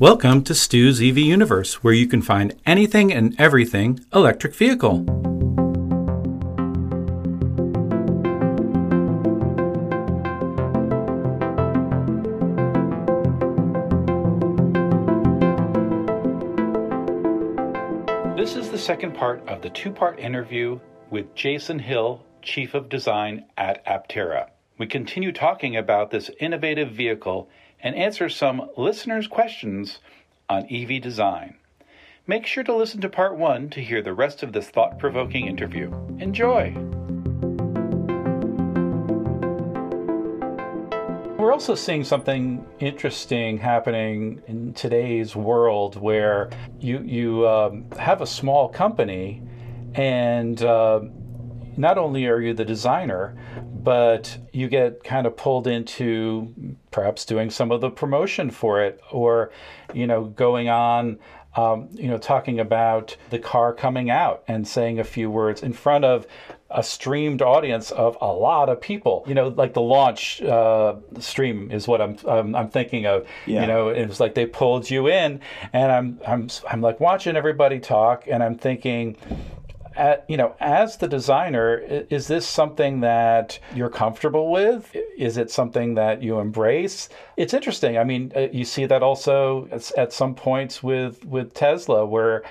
Welcome to Stu's EV Universe, where you can find anything and everything electric vehicle. This is the second part of the two part interview with Jason Hill, Chief of Design at Aptera. We continue talking about this innovative vehicle and answer some listeners' questions on EV design. Make sure to listen to part one to hear the rest of this thought provoking interview. Enjoy! We're also seeing something interesting happening in today's world where you, you um, have a small company and uh, not only are you the designer, but you get kind of pulled into perhaps doing some of the promotion for it or you know going on um, you know talking about the car coming out and saying a few words in front of a streamed audience of a lot of people you know like the launch uh, stream is what i'm i'm, I'm thinking of yeah. you know it was like they pulled you in and i'm i'm i'm like watching everybody talk and i'm thinking at, you know, as the designer, is this something that you're comfortable with? Is it something that you embrace? It's interesting. I mean, uh, you see that also at some points with with Tesla, where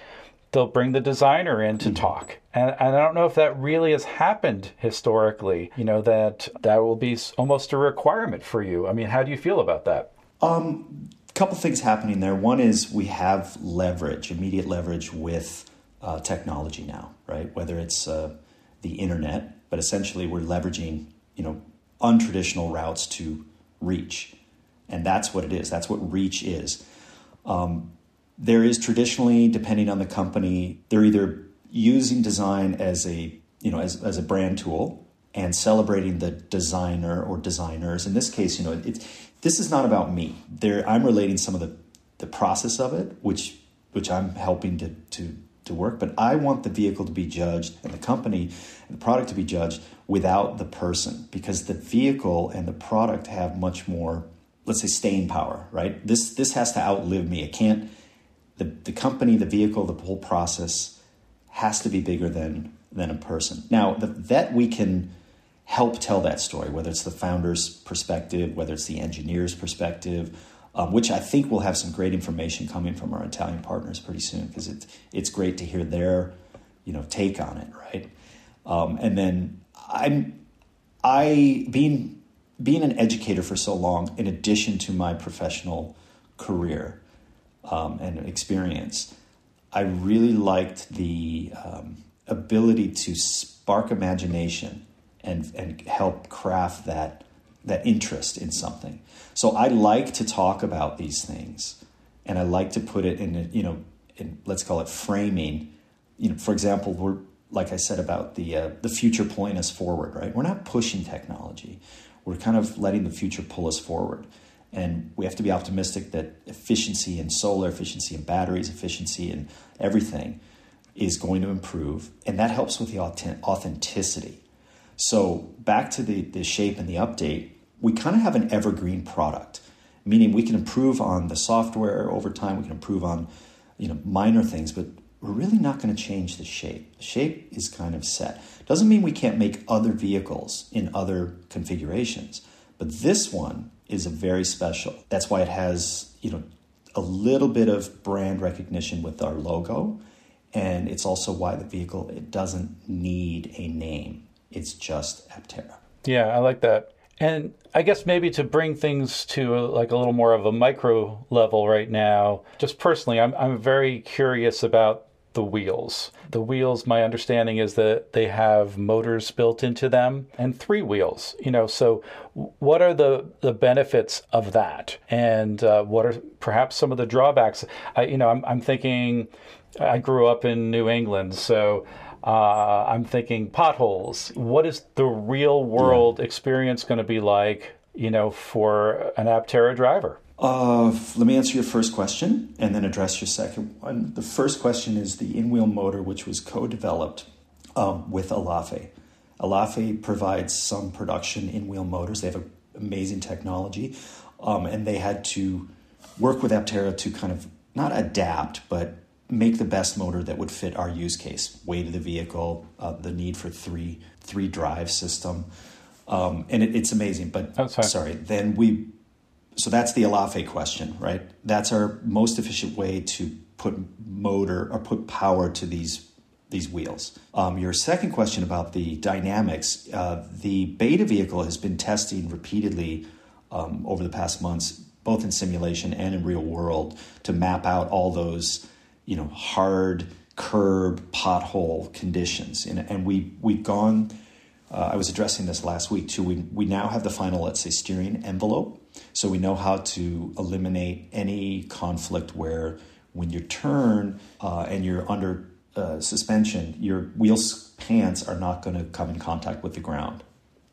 they'll bring the designer in to mm-hmm. talk. And, and, I don't know if that really has happened historically, you know, that that will be almost a requirement for you. I mean, how do you feel about that? Um, a couple things happening there. One is we have leverage, immediate leverage with uh, technology now, right? Whether it's uh, the internet, but essentially we're leveraging, you know, untraditional routes to reach, and that's what it is. That's what reach is. Um, there is traditionally, depending on the company, they're either using design as a you know as, as a brand tool and celebrating the designer or designers. In this case, you know, it's this is not about me. There, I'm relating some of the the process of it, which which I'm helping to to to work, but I want the vehicle to be judged and the company and the product to be judged without the person because the vehicle and the product have much more, let's say, staying power, right? This this has to outlive me. It can't. The the company, the vehicle, the whole process has to be bigger than than a person. Now, the, that we can help tell that story, whether it's the founder's perspective, whether it's the engineer's perspective um, which I think we'll have some great information coming from our Italian partners pretty soon because it's it's great to hear their you know take on it, right? Um, and then I'm I being being an educator for so long, in addition to my professional career um, and experience, I really liked the um, ability to spark imagination and and help craft that that interest in something. So I like to talk about these things, and I like to put it in, you know, in, let's call it framing. You know, for example, we're like I said about the uh, the future pulling us forward, right? We're not pushing technology; we're kind of letting the future pull us forward. And we have to be optimistic that efficiency in solar, efficiency in batteries, efficiency in everything is going to improve, and that helps with the authenticity so back to the, the shape and the update, we kind of have an evergreen product, meaning we can improve on the software over time, we can improve on you know minor things, but we're really not going to change the shape. The shape is kind of set. Doesn't mean we can't make other vehicles in other configurations, but this one is a very special. That's why it has, you know, a little bit of brand recognition with our logo, and it's also why the vehicle it doesn't need a name it's just Aptera. Yeah, I like that. And I guess maybe to bring things to a, like a little more of a micro level right now, just personally, I'm I'm very curious about the wheels. The wheels, my understanding is that they have motors built into them and three wheels. You know, so what are the the benefits of that, and uh, what are perhaps some of the drawbacks? I, you know, I'm I'm thinking. I grew up in New England, so uh, I'm thinking potholes. What is the real world yeah. experience going to be like, you know, for an Aptera driver? Uh, let me answer your first question and then address your second one. The first question is the in wheel motor, which was co developed um, with Elaphe. Elaphe provides some production in wheel motors. They have amazing technology, um, and they had to work with Aptera to kind of not adapt, but make the best motor that would fit our use case, weight of the vehicle, uh, the need for three three drive system, um, and it, it's amazing. But Oh, sorry. sorry, then we so that's the Elaphe question, right? That's our most efficient way to put motor or put power to these these wheels. Um, your second question about the dynamics, uh, the beta vehicle has been testing repeatedly um, over the past months, both in simulation and in real world, to map out all those, you know, hard curb pothole conditions. And, and we we've gone. Uh, I was addressing this last week too. We we now have the final, let's say, steering envelope, so we know how to eliminate any conflict where when you turn uh, and you're under uh, suspension, your wheel pants are not going to come in contact with the ground,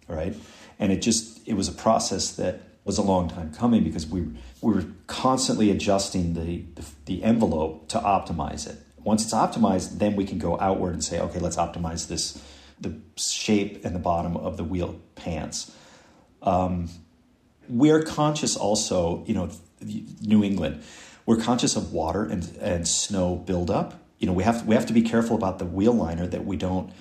right? And it just it was a process that was a long time coming because we we were constantly adjusting the, the the envelope to optimize it. Once it's optimized, then we can go outward and say, okay, let's optimize this the shape and the bottom of the wheel pants. Um, we're conscious also, you know, New England, we're conscious of water and, and snow buildup. You know, we have we have to be careful about the wheel liner that we don't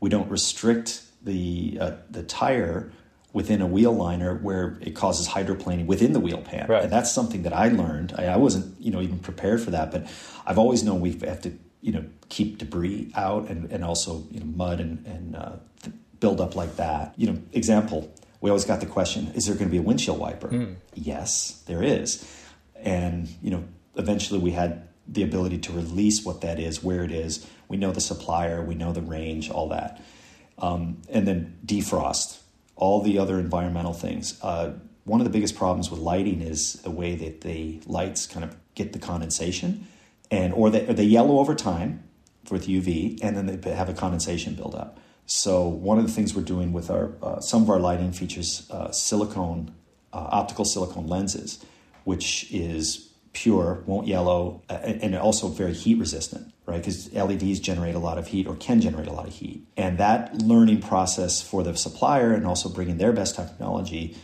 we don't restrict the uh, the tire within a wheel liner where it causes hydroplaning within the wheel pan. Right. And that's something that I learned. I, I wasn't, you know, even prepared for that, but I've always known we have to, you know, keep debris out and, and also, you know, mud and, and uh, build up like that. You know, example, we always got the question, is there going to be a windshield wiper? Yes, there is. And, you know, eventually we had the ability to release what that is, where it is. We know the supplier, we know the range, all that. Um, and then defrost, all the other environmental things. Uh, one of the biggest problems with lighting is the way that the lights kind of get the condensation, and or they, or they yellow over time with UV, and then they have a condensation buildup. So one of the things we're doing with our uh, some of our lighting features uh, silicone, uh, optical silicone lenses, which is pure, won't yellow, uh, and also very heat resistant, right? Because LEDs generate a lot of heat or can generate a lot of heat. And that learning process for the supplier and also bringing their best technology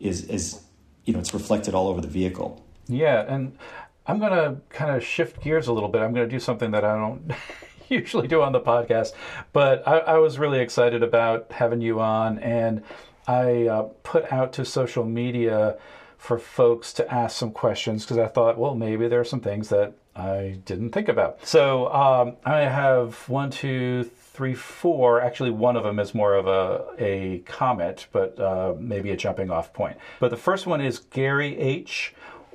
is, is you know, it's reflected all over the vehicle. Yeah, and I'm going to kind of shift gears a little bit. I'm going to do something that I don't usually do on the podcast, but I, I was really excited about having you on, and I uh, put out to social media for folks to ask some questions because I thought, well, maybe there are some things that I didn't think about. So um, I have one, two, three, four. Actually, one of them is more of a, a comment, but uh, maybe a jumping off point. But the first one is Gary H.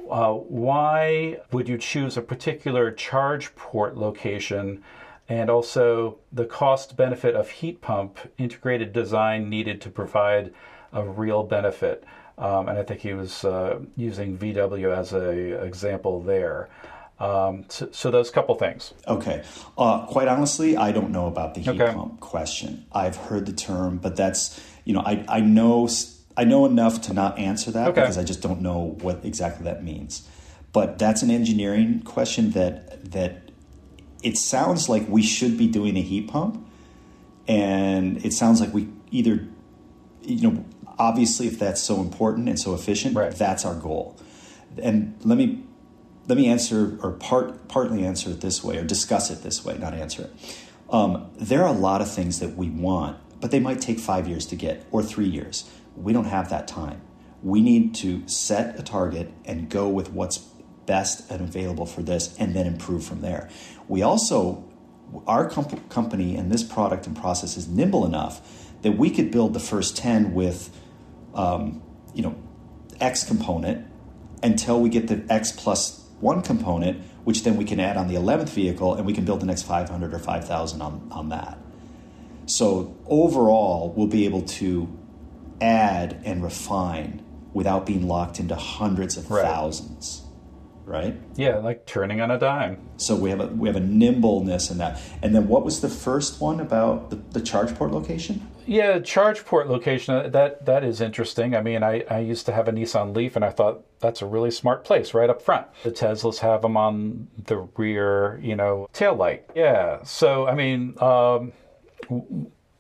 Uh, why would you choose a particular charge port location? And also the cost benefit of heat pump integrated design needed to provide a real benefit. Um, and I think he was uh, using VW as a example there. Um, so, so those couple things. Okay. Uh, quite honestly, I don't know about the heat Okay. pump question. I've heard the term, but that's you know I I know I know enough to not answer that Okay. because I just don't know what exactly that means. But that's an engineering question that that it sounds like we should be doing a heat pump, and it sounds like we either you know obviously if that's so important and so efficient, Right. that's our goal. And let me let me answer or part partly answer it this way or discuss it this way, not answer it. Um, there are a lot of things that we want, but they might take five years to get or three years. We don't have that time. We need to set a target and go with what's best and available for this, and then improve from there. We also, our comp- company and this product and process is nimble enough that we could build the first ten with um, you know, X component until we get the X plus one component, which then we can add on the 11th vehicle and we can build the next 500 or 5,000 on, on that. So overall, we'll be able to add and refine without being locked into hundreds of Right. thousands, right? Yeah, like turning on a dime. So we have a we have a nimbleness in that. And then what was the first one about the, the charge port location? Yeah, charge port location. uh, That that is interesting. I mean, I, I used to have a Nissan Leaf, and I thought that's a really smart place right up front. The Teslas have them on the rear, you know, tail light. Yeah. So I mean, um,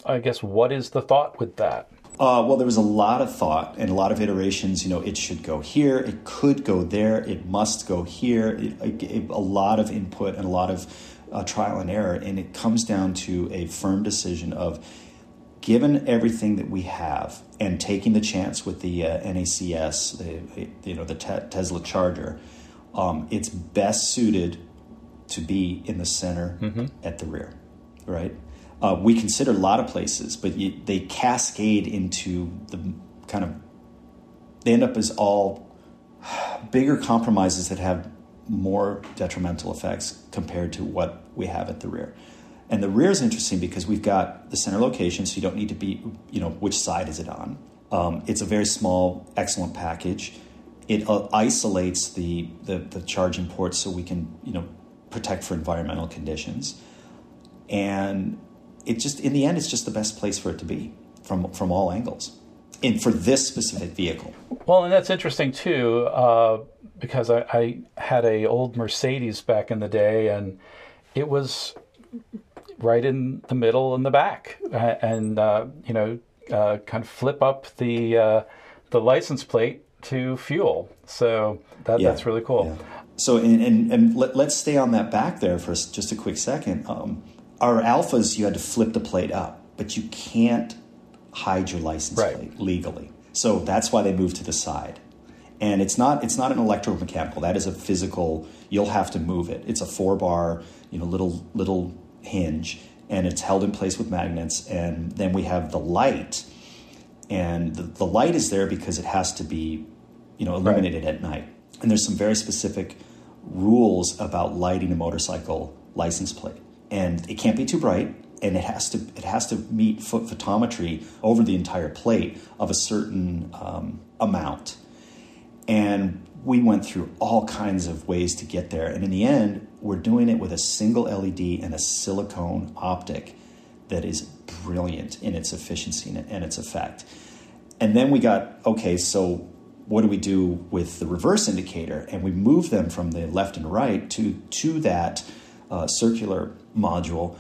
I guess what is the thought with that? Uh, well, there was a lot of thought and a lot of iterations. You know, it should go here, it could go there, it must go here. It, it, a lot of input and a lot of uh, trial and error, and it comes down to a firm decision of given everything that we have and taking the chance with the uh, NACS, the, you know, the te- Tesla Charger, um, it's best suited to be in the center mm-hmm. at the rear, right? Uh, we consider a lot of places, but you, they cascade into the kind of they end up as all bigger compromises that have more detrimental effects compared to what we have at the rear. And the rear is interesting because we've got the center location, so you don't need to be, you know, which side is it on. Um, it's a very small, excellent package. It uh, isolates the, the, the charging ports so we can, you know, protect for environmental conditions. And it just, in the end, it's just the best place for it to be from from all angles. And for this specific vehicle. Well, and that's interesting too, uh, because I, I had a old Mercedes back in the day, and it was right in the middle and the back, and uh, you know, uh, kind of flip up the uh, the license plate to fuel. So that, yeah. that's really cool. Yeah. So and and, and let, us stay on that back there for just a quick second. Um, our alphas, you had to flip the plate up, but you can't hide your license right. plate legally. So that's why they moved to the side. And it's not it's not an electromechanical. That is a physical. You'll have to move it. It's a four bar, you know, little little hinge and it's held in place with magnets. And then we have the light, and the, the light is there because it has to be, you know, illuminated right. at night. And there's some very specific rules about lighting a motorcycle license plate, and it can't be too bright, and it has to it has to meet photometry over the entire plate of a certain um, amount. And we went through all kinds of ways to get there. And in the end, we're doing it with a single LED and a silicone optic that is brilliant in its efficiency and its effect. And then we got, okay, so what do we do with the reverse indicator? And we move them from the left and right to, to that uh, circular module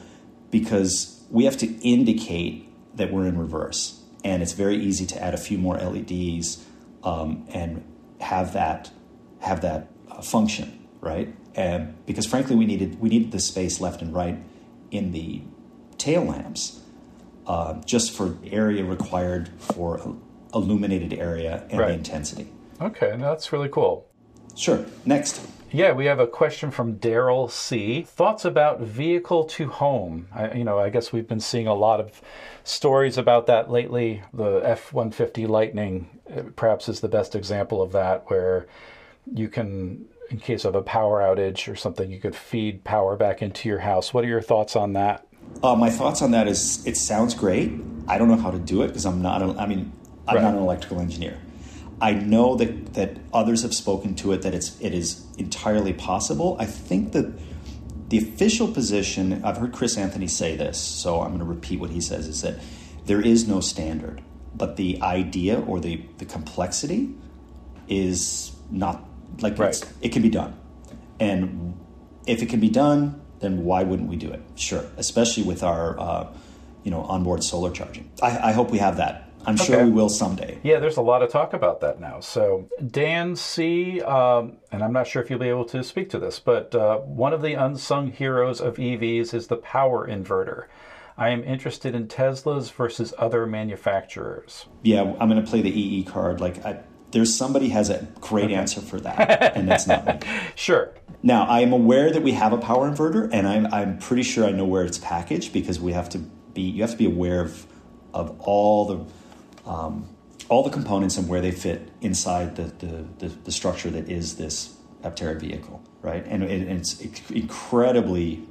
because we have to indicate that we're in reverse. And it's very easy to add a few more LEDs um, and have that have that uh, function, right? And because frankly, we needed we needed the space left and right in the tail lamps, uh, just for area required for illuminated area and right. the intensity. Okay, that's really cool. Sure. Next. Yeah, we have a question from Daryl C. Thoughts about vehicle to home? I, you know, I guess we've been seeing a lot of stories about that lately. The F 150 Lightning uh, perhaps is the best example of that, where you can, in case of a power outage or something, you could feed power back into your house. What are your thoughts on that? Uh, my thoughts on that is it sounds great. I don't know how to do it because I'm not. A, I mean, I'm right. not an electrical engineer. I know that that others have spoken to it that it's it is entirely possible. I think that the official position I've heard Chris Anthony say this, so I'm going to repeat what he says is that there is no standard, but the idea or the the complexity is not like right. it can be done, and if it can be done, then why wouldn't we do it? Sure, especially with our uh, you know onboard solar charging. I, I hope we have that I'm okay. sure we will someday. Yeah, there's a lot of talk about that now. So, Dan C., um, and I'm not sure if you'll be able to speak to this, but uh, one of the unsung heroes of EVs is the power inverter. I am interested in Teslas versus other manufacturers. Yeah, I'm going to play the EE card. Like, I, there's somebody has a great okay. answer for that, and that's not me. Sure. Now, I am aware that we have a power inverter, and I'm, I'm pretty sure I know where it's packaged because we have to be you have to be aware of of all the um, all the components and where they fit inside the, the, the, the structure that is this Aptera vehicle, right? And, it, and it's incredibly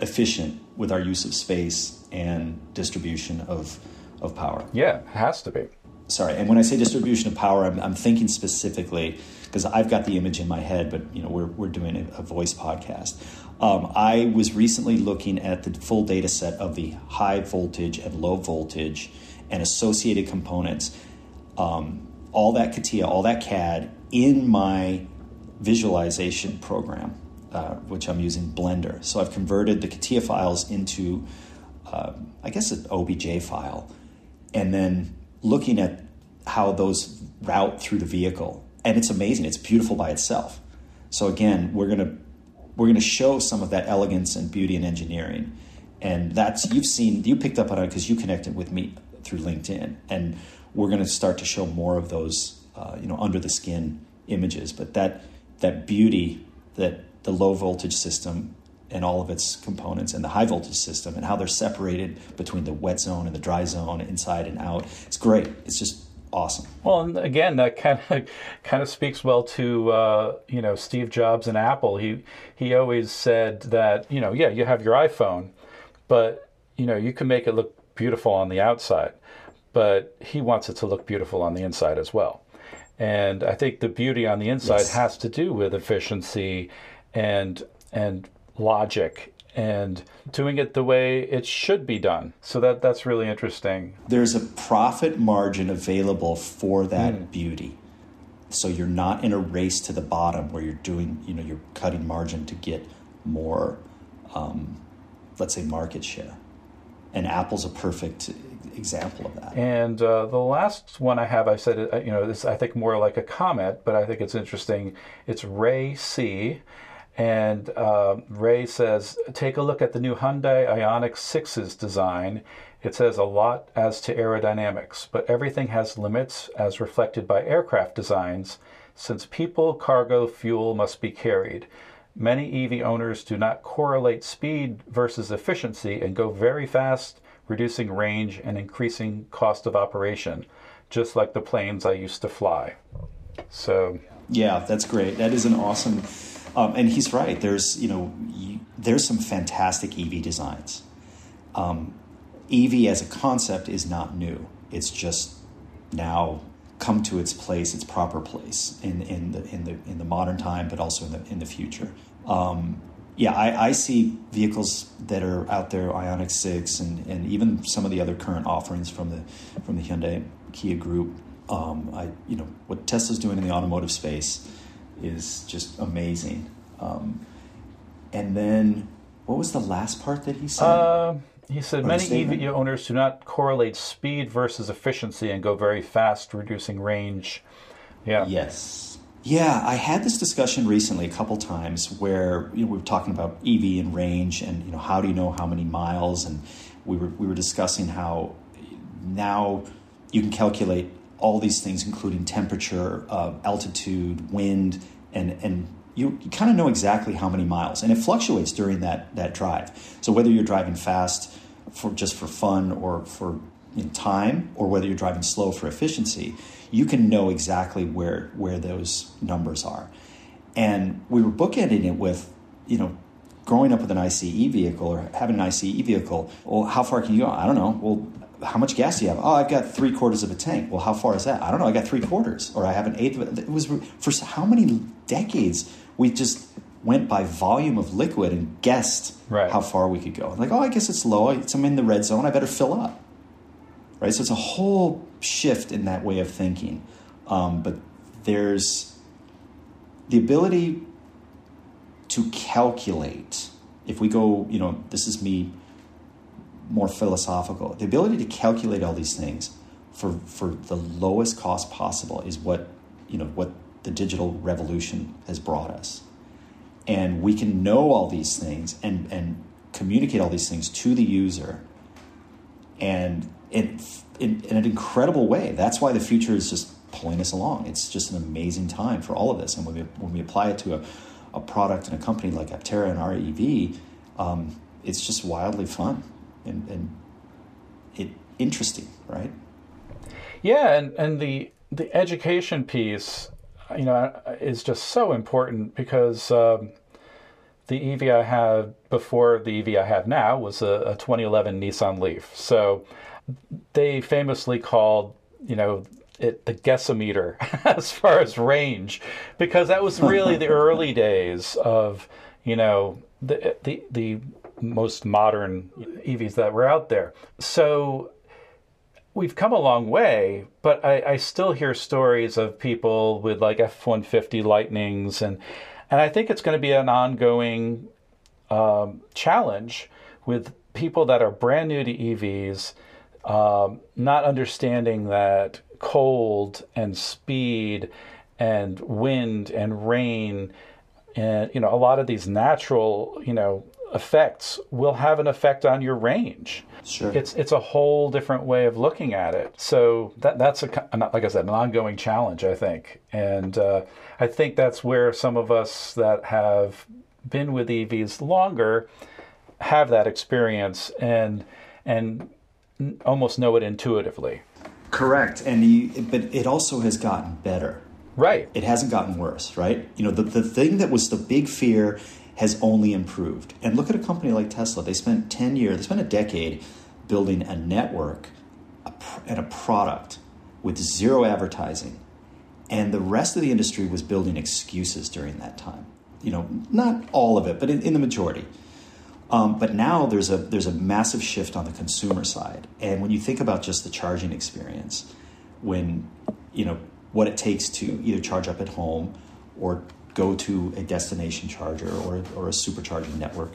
efficient with our use of space and distribution of, of power. Yeah, it has to be. Sorry, and when I say distribution of power, I'm, I'm thinking specifically because I've got the image in my head, but you know we're, we're doing a, a voice podcast. Um, I was recently looking at the full data set of the high voltage and low voltage and associated components, um, all that CATIA, all that CAD in my visualization program, uh, which I'm using Blender. So I've converted the CATIA files into, uh, I guess, an OBJ file, and then looking at how those route through the vehicle, and it's amazing. It's beautiful by itself. So again, we're gonna we're gonna show some of that elegance and beauty and engineering, and that's you've seen you picked up on it because you connected with me through LinkedIn, and we're gonna start to show more of those uh, you know under the skin images. But that that beauty that the low voltage system and all of its components and the high voltage system and how they're separated between the wet zone and the dry zone inside and out. It's great. It's just awesome. Well, and again, that kind of kind of speaks well to uh, you know Steve Jobs and Apple. He he always said that you know yeah you have your iPhone, but you know you can make it look beautiful on the outside, but he wants it to look beautiful on the inside as well. And I think the beauty on the inside yes. has to do with efficiency and and logic and doing it the way it should be done. So that that's really interesting. There's a profit margin available for that mm. beauty. So you're not in a race to the bottom where you're doing, you know, you're cutting margin to get more, um, let's say, market share. And Apple's a perfect example of that. And uh, the last one I have, I said, uh, you know, this I think more like a comment, but I think it's interesting. It's Ray C and uh, Ray says, take a look at the new Hyundai Ioniq 6's design. It says a lot as to aerodynamics, but everything has limits as reflected by aircraft designs, since people, cargo, fuel must be carried. Many EV owners do not correlate speed versus efficiency and go very fast, reducing range and increasing cost of operation, just like the planes I used to fly. So, yeah, that's great. That is an awesome um, and he's right. There's you know you, there's some fantastic EV designs. Um, EV as a concept is not new. It's just now come to its place, its proper place in, in the in the in the modern time, but also in the in the future. Um, yeah, I, I, see vehicles that are out there, Ioniq Six, and, and even some of the other current offerings from the from the Hyundai Kia group. Um, I you know what Tesla's doing in the automotive space is just amazing. Um, and then, what was the last part that he said? Uh, he said many EV owners do not correlate speed versus efficiency and go very fast, reducing range. Yeah. Yes. Yeah, I had this discussion recently a couple times where you know, we were talking about EV and range, and you know how do you know how many miles, and we were we were discussing how now you can calculate all these things, including temperature, uh, altitude, wind, and and you, you kind of know exactly how many miles, and it fluctuates during that that drive. So whether you're driving fast for just for fun or for you know, time, or whether you're driving slow for efficiency, you can know exactly where where those numbers are. And we were bookending it with, you know, growing up with an ICE vehicle or having an ICE vehicle. Well, how far can you go? I don't know. Well, how much gas do you have? Oh, I've got three quarters of a tank. Well, how far is that? I don't know. I got three quarters, or I have an eighth of it. It was for how many decades we just went by volume of liquid and guessed right. how far we could go. Like, oh, I guess it's low. I'm in the red zone. I better fill up. Right. So it's a whole shift in that way of thinking. Um, but there's the ability to calculate. If we go, you know, this is me more philosophical. The ability to calculate all these things for, for the lowest cost possible is what you know what the digital revolution has brought us. And we can know all these things and, and communicate all these things to the user and in, in, in an incredible way. That's why the future is just pulling us along. It's just an amazing time for all of this. And when we, when we apply it to a, a product and a company like Aptera and REV, um, it's just wildly fun and, and it interesting, right? Yeah, and, and the the education piece, you know, is just so important because um, the EV I had before the EV I have now was a, a 2011 Nissan Leaf. So they famously called, you know, it the guessometer as far as range, because that was really the early days of, you know, the the the most modern EVs that were out there. So we've come a long way, but I, I still hear stories of people with like F one fifty Lightnings, and and I think it's going to be an ongoing um, challenge with people that are brand new to EVs um, not understanding that cold and speed and wind and rain and you know a lot of these natural you know effects will have an effect on your range. Sure. It's it's a whole different way of looking at it. So that that's a like I said an ongoing challenge I think, and uh, I think that's where some of us that have been with EVs longer have that experience and and almost know it intuitively. Correct, and you, but it also has gotten better. Right. It hasn't gotten worse, right? You know, the, the thing that was the big fear has only improved. And look at a company like Tesla. They spent 10 years, they spent a decade building a network and a product with zero advertising. And the rest of the industry was building excuses during that time. You know, not all of it, but in, in the majority. Um, but now there's a there's a massive shift on the consumer side, and when you think about just the charging experience, when you know what it takes to either charge up at home or go to a destination charger or, or a supercharging network,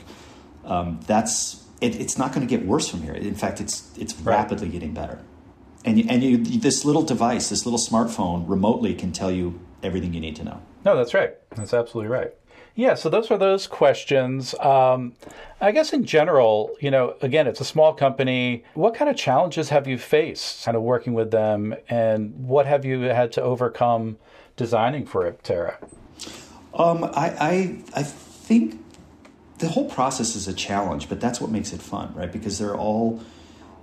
um, that's it, it's not going to get worse from here. In fact, it's it's right. rapidly getting better. And you, and you, this little device, this little smartphone, remotely can tell you everything you need to know. No, that's right. That's absolutely right. Yeah, so those are those questions. Um, I guess in general, you know, again, it's a small company. What kind of challenges have you faced kind of working with them, and what have you had to overcome designing for Aptera? Um, I, I, I think the whole process is a challenge, but that's what makes it fun, right? Because they're all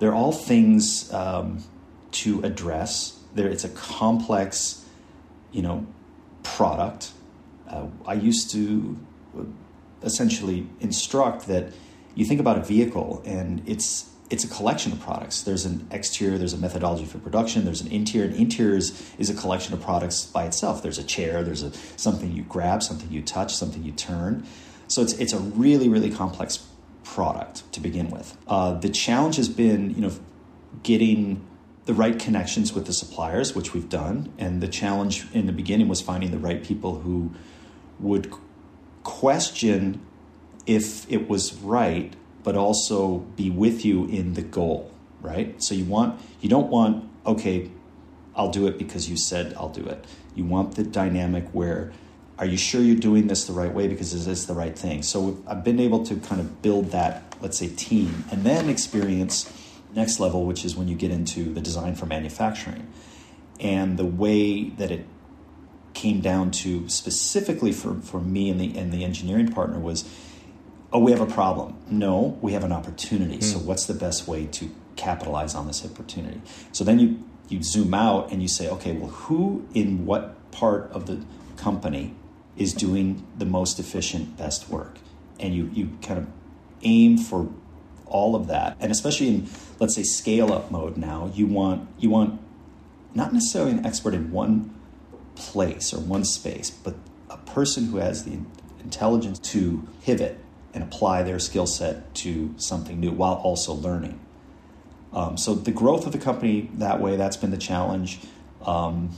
they're all things um, to address. There, it's a complex, you know, product uh, I used to essentially instruct that you think about a vehicle and it's it's a collection of products. There's an exterior, there's a methodology for production, there's an interior. And interior is, is a collection of products by itself. There's a chair, there's a something you grab, something you touch, something you turn. So it's it's a really really complex product to begin with. Uh, the challenge has been you know getting the right connections with the suppliers, which we've done, and the challenge in the beginning was finding the right people who would question if it was right, but also be with you in the goal, right? So you want you don't want okay, I'll do it because you said I'll do it. You want the dynamic where are you sure you're doing this the right way because is this the right thing? So I've been able to kind of build that, let's say, team, and then experience next level, which is when you get into the design for manufacturing and the way that it came down to specifically for, for me and the and the engineering partner was oh we have a problem no we have an opportunity mm. so hmm. what's the best way to capitalize on this opportunity so then you you zoom out and you say okay well who in what part of the company is doing the most efficient best work and you you kind of aim for all of that and especially in let's say scale up mode now you want you want not necessarily an expert in one place or one space, but a person who has the intelligence to pivot and apply their skill set to something new while also learning. Um, so the growth of the company that way, that's been the challenge. Um,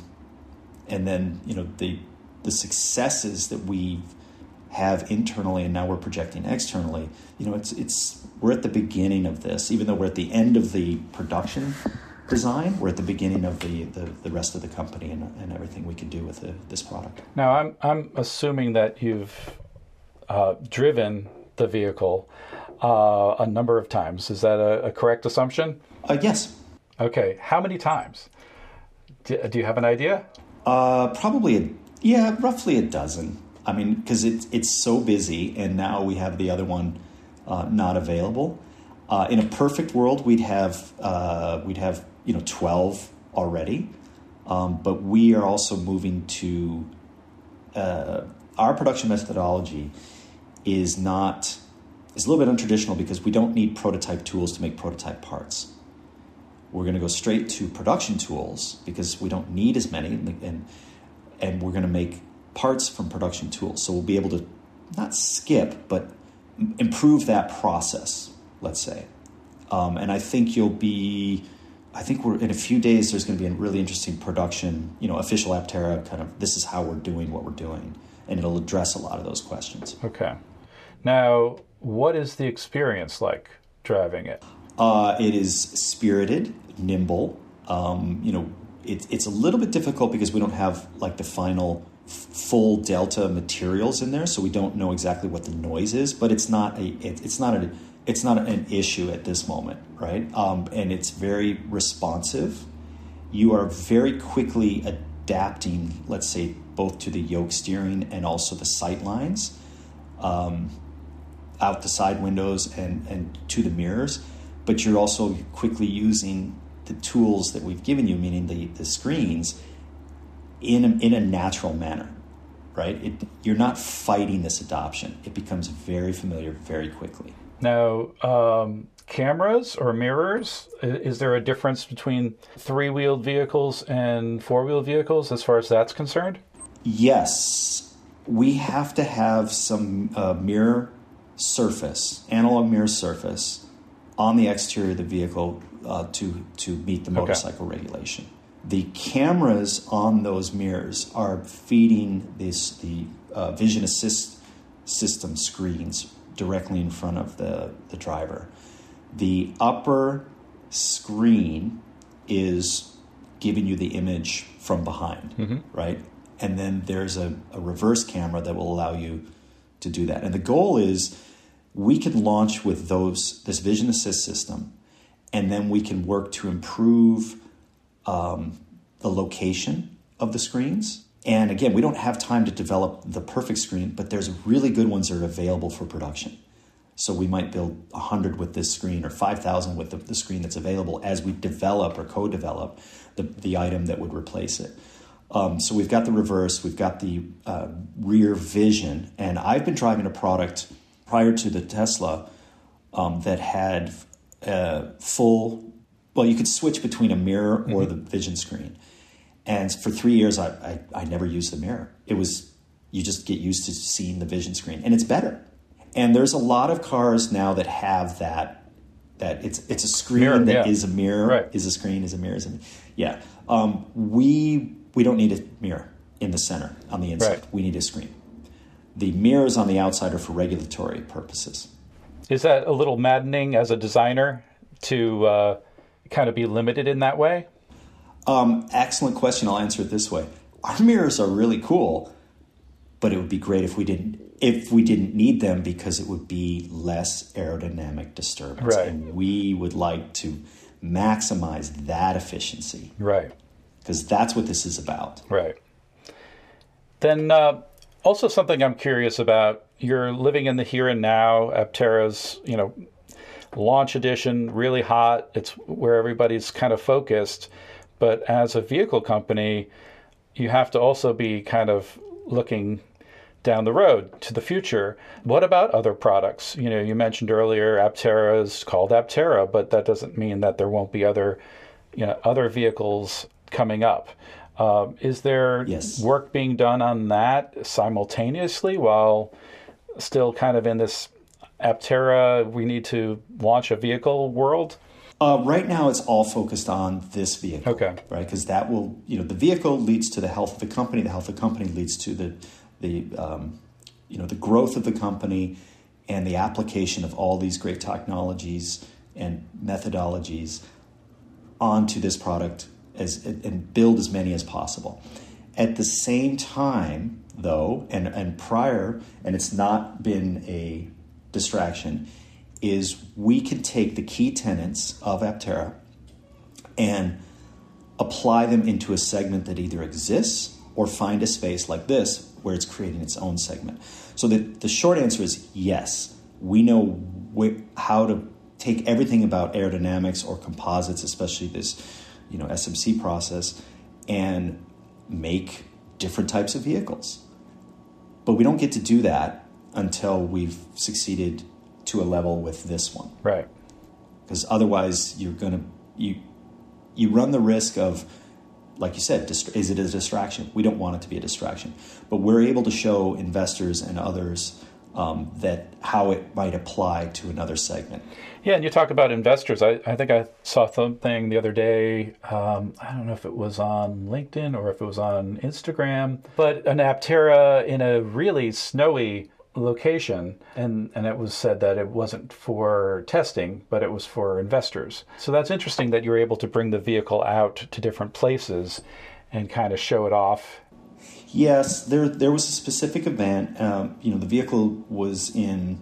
and then, you know, the, the successes that we have internally and now we're projecting externally, you know, it's, it's, we're at the beginning of this, even though we're at the end of the production design. We're at the beginning of the, the, the rest of the company and, and everything we can do with the, this product. Now, I'm, I'm assuming that you've uh, driven the vehicle uh, a number of times. Is that a, a correct assumption? Uh, yes. Okay. How many times? Do, do you have an idea? Uh, probably, a, yeah, roughly a dozen. I mean, because it, it's so busy, and now we have the other one uh, not available. Uh, in a perfect world, we'd have uh, we'd have you know 12 already. Um, but we are also moving to uh, our production methodology is not is a little bit untraditional because we don't need prototype tools to make prototype parts. We're going to go straight to production tools because we don't need as many and and we're going to make parts from production tools. So we'll be able to not skip but improve that process let's say. Um, and i think you'll be I think we're in a few days. There's going to be a really interesting production, you know, official Aptera kind of. This is how we're doing what we're doing, and it'll address a lot of those questions. Okay. Now, what is the experience like driving it? Uh, it is spirited, nimble. Um, you know, it, it's a little bit difficult because we don't have like the final f- full delta materials in there, so we don't know exactly what the noise is. But it's not a it, it's not a it's not an issue at this moment, right? Um, and it's very responsive. You are very quickly adapting, let's say, both to the yoke steering and also the sight lines, um, out the side windows and, and to the mirrors. But you're also quickly using the tools that we've given you, meaning the, the screens, in a, in a natural manner, right? It, you're not fighting this adoption. It becomes very familiar very quickly. Now, um, cameras or mirrors, is there a difference between three wheeled vehicles and four wheeled vehicles as far as that's concerned? Yes. We have to have some uh, mirror surface, analog mirror surface, on the exterior of the vehicle uh, to, to meet the motorcycle okay. regulation. The cameras on those mirrors are feeding this, the uh, vision assist system screens directly in front of the, the driver. The upper screen is giving you the image from behind, mm-hmm. right? And then there's a, a reverse camera that will allow you to do that. And the goal is we can launch with those this vision assist system, and then we can work to improve um, the location of the screens and again, we don't have time to develop the perfect screen, but there's really good ones that are available for production. So we might build 100 with this screen or 5,000 with the, the, screen that's available as we develop or co develop the, the item that would replace it. Um, so we've got the reverse, we've got the uh, rear vision, and I've been driving a product prior to the Tesla um, that had a full, well, you could switch between a mirror or mm-hmm. the vision screen. And for three years, I, I, I never used the mirror. It was, you just get used to seeing the vision screen, and it's better. And there's a lot of cars now that have that. That it's it's a screen mirror, that yeah. is a mirror, right. is a screen, is a mirror, is a mirror. yeah. Um, we we don't need a mirror in the center on the inside. Right. We need a screen. The mirrors on the outside are for regulatory purposes. Is that a little maddening as a designer to uh, kind of be limited in that way? Um, excellent question. I'll answer it this way. Our mirrors are really cool, but it would be great if we didn't if we didn't need them because it would be less aerodynamic disturbance. Right. And we would like to maximize that efficiency. Right. Because that's what this is about. Right. Then uh, also something I'm curious about. You're living in the here and now. Aptera's, you know, launch edition, really hot. It's where everybody's kind of focused. But as a vehicle company, you have to also be kind of looking down the road to the future. What about other products? You know, you mentioned earlier Aptera is called Aptera, but that doesn't mean that there won't be other, you know, other vehicles coming up. Um, is there yes. work being done on that simultaneously while still kind of in this Aptera, we need to launch a vehicle world? Uh, right now, it's all focused on this vehicle. Okay. Right, because that will, you know, the vehicle leads to the health of the company. The health of the company leads to the, the, um, you know, the growth of the company, and the application of all these great technologies and methodologies onto this product as and build as many as possible. At the same time, though, and and prior, and it's not been a distraction is we can take the key tenets of Aptera and apply them into a segment that either exists or find a space like this where it's creating its own segment. So the, the short answer is yes, we know wh- how to take everything about aerodynamics or composites, especially this you know SMC process, and make different types of vehicles. But we don't get to do that until we've succeeded to a level with this one. Right. Because otherwise, you're going to you you run the risk of, like you said, dist- is it a distraction? We don't want it to be a distraction, but we're able to show investors and others um, that how it might apply to another segment. Yeah, and you talk about investors. I, I think I saw something the other day. Um, I don't know if it was on LinkedIn or if it was on Instagram, but an Aptera in a really snowy location and and it was said that it wasn't for testing but it was for investors. So that's interesting that you're able to bring the vehicle out to different places and kind of show it off. Yes there there was a specific event um, you know the vehicle was in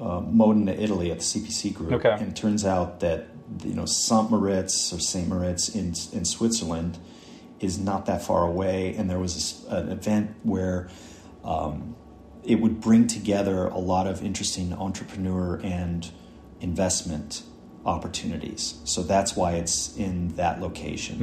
uh, Modena Italy at the CPC group. Okay. and it turns out that you know Saint Moritz or Saint Moritz in in Switzerland is not that far away. And there was this, an event where um, it would bring together a lot of interesting entrepreneur and investment opportunities. So that's why it's in that location.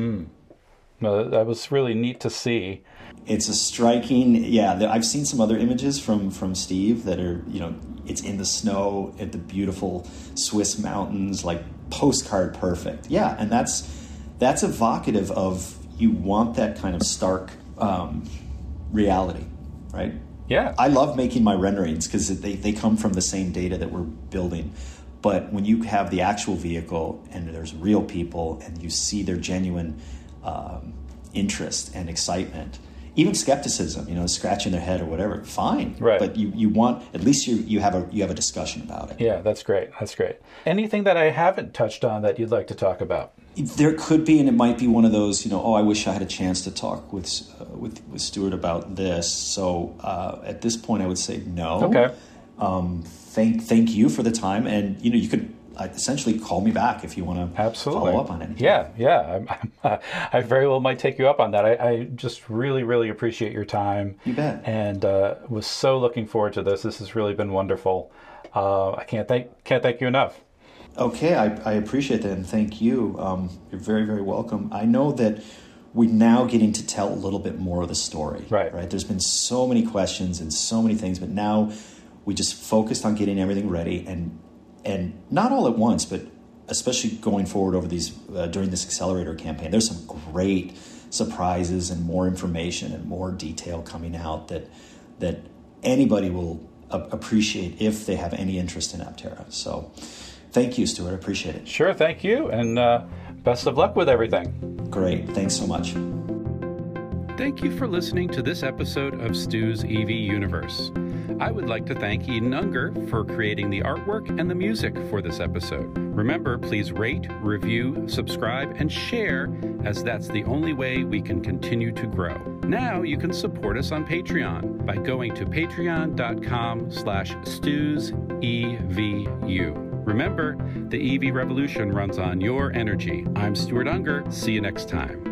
no, that was really neat to see It's a striking, yeah. I've seen some other images from from Steve that are, you know, it's in the snow at the beautiful Swiss mountains, like postcard perfect. Yeah, and that's that's evocative of you want that kind of stark um, reality, right? Yeah I love making my renderings because they, they come from the same data that we're building. But when you have the actual vehicle and there's real people and you see their genuine um, interest and excitement, even skepticism, you know, scratching their head or whatever, fine. Right. But you, you want at least you you have a you have a discussion about it. yeah that's great that's great anything that i haven't touched on that you'd like to talk about There could be, and it might be one of those, you know, oh, I wish I had a chance to talk with uh, with, with Stuart about this. So uh, at this point, I would say no. Okay. Um, thank thank you for the time, and you know, you could uh, essentially call me back if you want to Absolutely. follow up on anything. Yeah, yeah. I'm, I'm, I very well might take you up on that. I, I just really, really appreciate your time. You bet. And uh, was so looking forward to this. This has really been wonderful. Uh, I can't thank can't thank you enough. Okay, I, I appreciate that, and thank you. Um, you're very, very welcome. I know that we're now getting to tell a little bit more of the story. Right. Right. There's been so many questions and so many things, but now we just focused on getting everything ready, and and not all at once, but especially going forward over these uh, during this accelerator campaign. There's some great surprises and more information and more detail coming out that that anybody will appreciate if they have any interest in Aptera. So. Thank you, Stuart. I appreciate it. Sure, thank you, and uh, best of luck with everything. Great. Thanks so much. Thank you for listening to this episode of Stu's EV Universe. I would like to thank Eden Unger for creating the artwork and the music for this episode. Remember, please rate, review, subscribe, and share, as that's the only way we can continue to grow. Now you can support us on Patreon by going to patreon.com slash stusevu. Remember, the EV revolution runs on your energy. I'm Stuart Unger. See you next time.